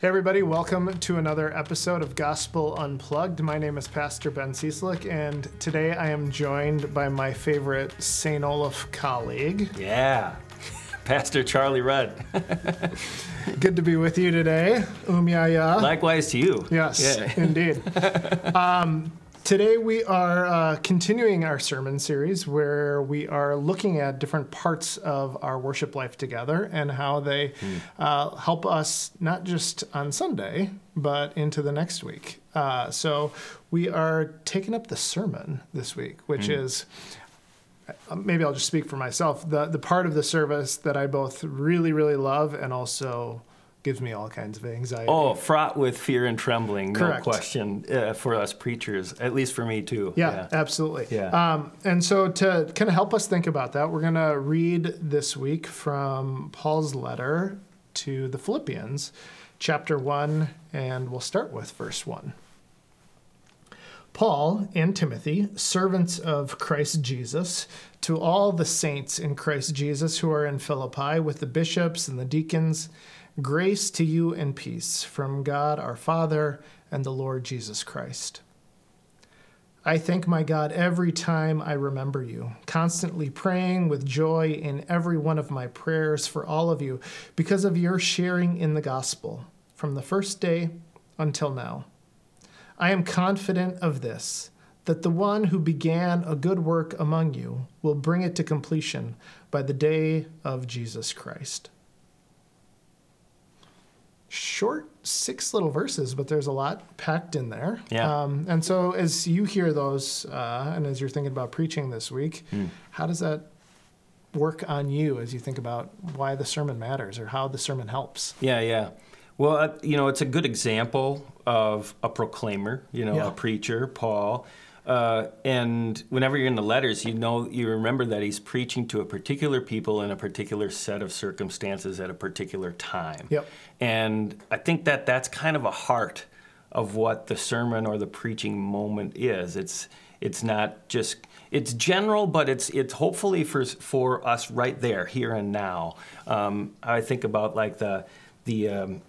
Hey, everybody, welcome to another episode of Gospel Unplugged. My name is Pastor Ben Cieslik, and today I am joined by my favorite St. Olaf colleague. Yeah, Pastor Charlie Ruud. Good to be with you today. Um, yeah, yeah. Likewise to you. Yes, Yeah. indeed. um, today we are uh, continuing our sermon series where we are looking at different parts of our worship life together and how they uh, help us not just on Sunday, but into the next week. Uh, so we are taking up the sermon this week, which is uh, maybe I'll just speak for myself. The the part of the service that I both really really love and also gives me all kinds of anxiety. Oh, fraught with fear and trembling, Correct. no question, uh, for us preachers, at least for me too. Yeah, absolutely. Yeah. Um, and so to kind of help us think about that, we're going to read this week from Paul's letter to the Philippians, chapter 1, and we'll start with verse 1. Paul and Timothy, servants of Christ Jesus, to all the saints in Christ Jesus who are in Philippi, with the bishops and the deacons, grace to you and peace from God our Father and the Lord Jesus Christ. I thank my God every time I remember you, constantly praying with joy in every one of my prayers for all of you because of your sharing in the gospel from the first day until now. I am confident of this, that the one who began a good work among you will bring it to completion by the day of Jesus Christ. Short six little verses, but there's a lot packed in there. Yeah. Um, and so, as you hear those, uh, and as you're thinking about preaching this week, how does that work on you as you think about why the sermon matters or how the sermon helps? Yeah, yeah. Well, uh, you know, it's a good example of a proclaimer, you know, Yeah. a preacher, Paul. Uh, and whenever you're in the letters, you know, you remember that he's preaching to a particular people in a particular set of circumstances at a particular time. Yep. And I think that that's kind of a heart of what the sermon or the preaching moment is. It's it's not just it's general, but it's it's hopefully for for us right there, here and now. Um, I think about like the the um,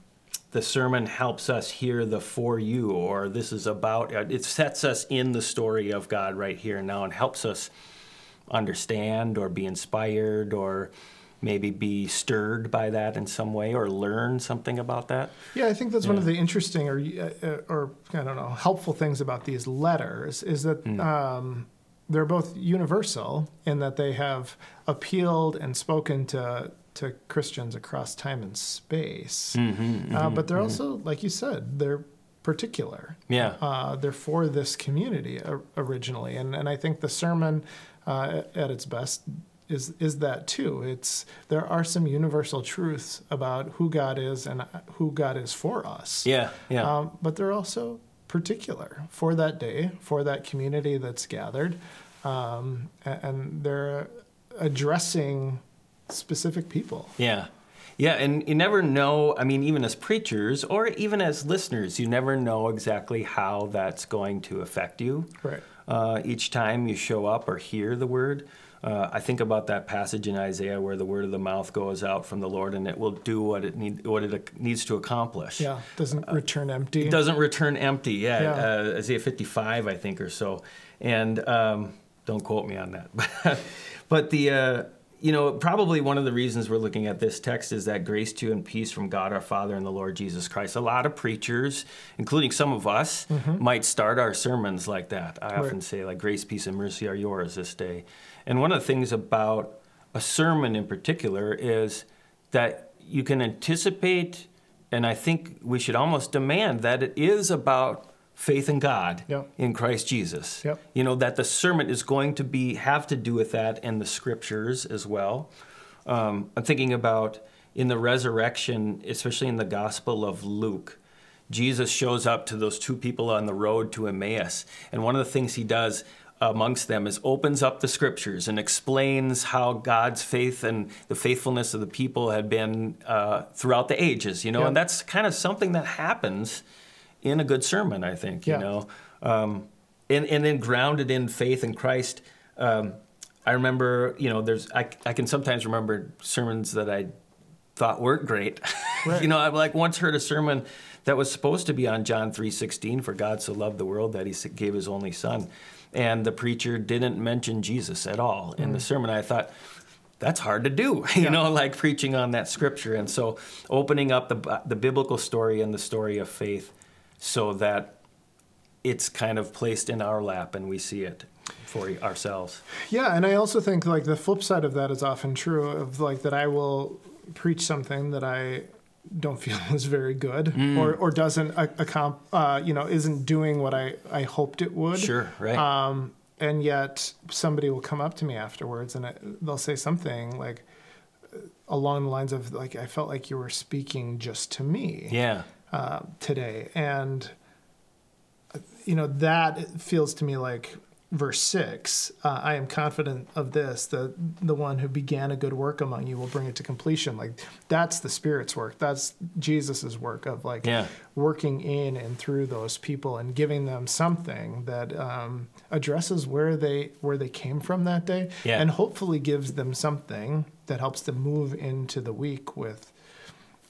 the sermon helps us hear the for you, or this is about. uh, It sets us in the story of God right here and now, and helps us understand or be inspired or maybe be stirred by that in some way or learn something about that. Yeah, I think that's one of the interesting or uh, or I don't know helpful things about these letters is that um, they're both universal in that they have appealed and spoken to to Christians across time and space, uh, but they're also, like you said, they're particular. Yeah. Uh, they're for this community o- originally, and and I think the sermon uh, at its best is is that too. It's there are some universal truths about who God is and who God is for us. Yeah, yeah. Um, but they're also particular for that day, for that community that's gathered, um, a- and they're addressing specific people. Yeah. Yeah, and you never know, I mean, even as preachers or even as listeners, you never know exactly how that's going to affect you. Right. Uh, each time you show up or hear the word. Uh, I think about that passage in Isaiah where the word of the mouth goes out from the Lord and it will do what it need, what it needs to accomplish. Yeah, doesn't return empty. It doesn't return empty. Yeah, Yeah. Uh, Isaiah 55, I think, or so. And um, don't quote me on that. but the, uh, you know, probably one of the reasons we're looking at this text is that grace to and peace from God our Father and the Lord Jesus Christ. A lot of preachers, including some of us, might start our sermons like that. I often Mm-hmm. Say, like, grace, peace, and mercy are yours this day. And one of the things about a sermon in particular is that you can anticipate, and I think we should almost demand that it is about faith in God Yep. in Christ Jesus. Yep. You know that the sermon is going to be have to do with that and the scriptures as well. Um, I'm thinking about in the resurrection, especially in the Gospel of Luke. Jesus shows up to those two people on the road to Emmaus, and one of the things he does amongst them is opens up the scriptures and explains how God's faith and the faithfulness of the people had been uh, throughout the ages. You know, and that's kind of something that happens in a good sermon, I think. Yeah. You know, um, and and then grounded in faith in Christ. Um, I remember, you know, there's I, I can sometimes remember sermons that I thought weren't great. Right. you know, I've like once heard a sermon that was supposed to be on John 3:16 for God so loved the world that he gave his only son. And the preacher didn't mention Jesus at all in the sermon. I thought that's hard to do, you know, like preaching on that scripture. And so opening up the the biblical story and the story of faith so that it's kind of placed in our lap and we see it for ourselves. Yeah, and I also think like the flip side of that is often true of like that I will preach something that I don't feel is very good Mm. or or doesn't a- accom- uh, you know isn't doing what I I hoped it would. Sure, right. Um, and yet somebody will come up to me afterwards and it, they'll say something like uh, along the lines of like I felt like you were speaking just to me yeah. Uh, today, and you know that feels to me like verse six. Uh, I am confident of this: the the one who began a good work among you will bring it to completion. Like that's the Spirit's work. That's Jesus's work of like Yeah. working in and through those people and giving them something that um, addresses where they where they came from that day, Yeah. and hopefully gives them something that helps them move into the week with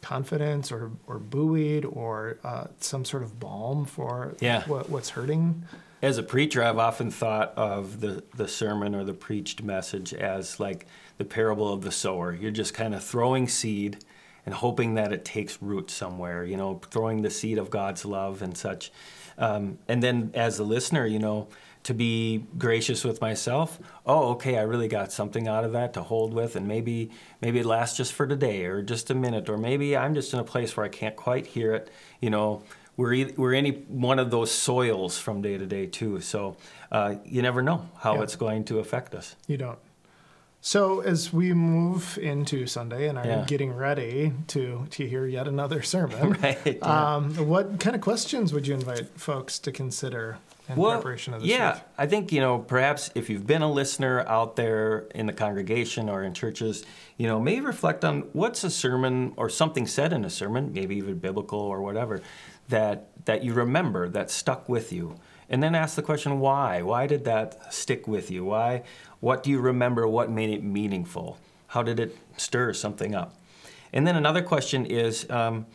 confidence or or buoyed or uh, some sort of balm for Yeah. what, what's hurting. As a preacher, I've often thought of the, the sermon or the preached message as like the parable of the sower. You're just kind of throwing seed and hoping that it takes root somewhere, you know, throwing the seed of God's love and such. Um, and then as a listener, you know, to be gracious with myself. Oh, okay, I really got something out of that to hold with, and maybe maybe it lasts just for today or just a minute, or maybe I'm just in a place where I can't quite hear it. You know, we're e- we're any one of those soils from day to day too. So uh, you never know how Yeah. it's going to affect us. You don't. So as we move into Sunday and are Yeah. getting ready to to hear yet another sermon, Right, yeah. um, what kind of questions would you invite folks to consider in preparation of this yeah? I think you know perhaps if you've been a listener out there in the congregation or in churches, you know maybe reflect on what's a sermon or something said in a sermon, maybe even biblical or whatever, that that you remember that stuck with you, and then ask the question why? Why did that stick with you? Why? What do you remember? What made it meaningful? How did it stir something up? And then another question is, um,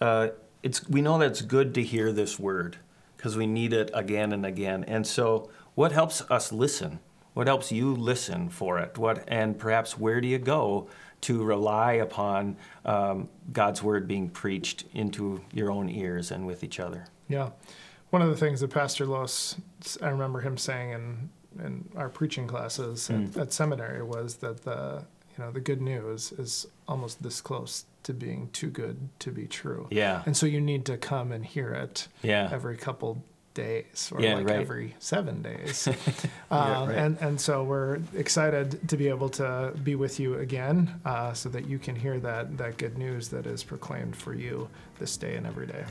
uh, it's we know that it's good to hear this word because we need it again and again. And so, what helps us listen? What helps you listen for it? What and perhaps where do you go to rely upon um, God's word being preached into your own ears and with each other? Yeah. One of the things that Pastor Lose, I remember him saying in, in our preaching classes Hmm. at, at seminary was that the, you know, the good news is almost this close to being too good to be true. Yeah. And so you need to come and hear it Yeah. every couple days or Yeah, like right. every seven days. Yeah, uh, right. and, and so we're excited to be able to be with you again uh, so that you can hear that, that good news that is proclaimed for you this day and every day.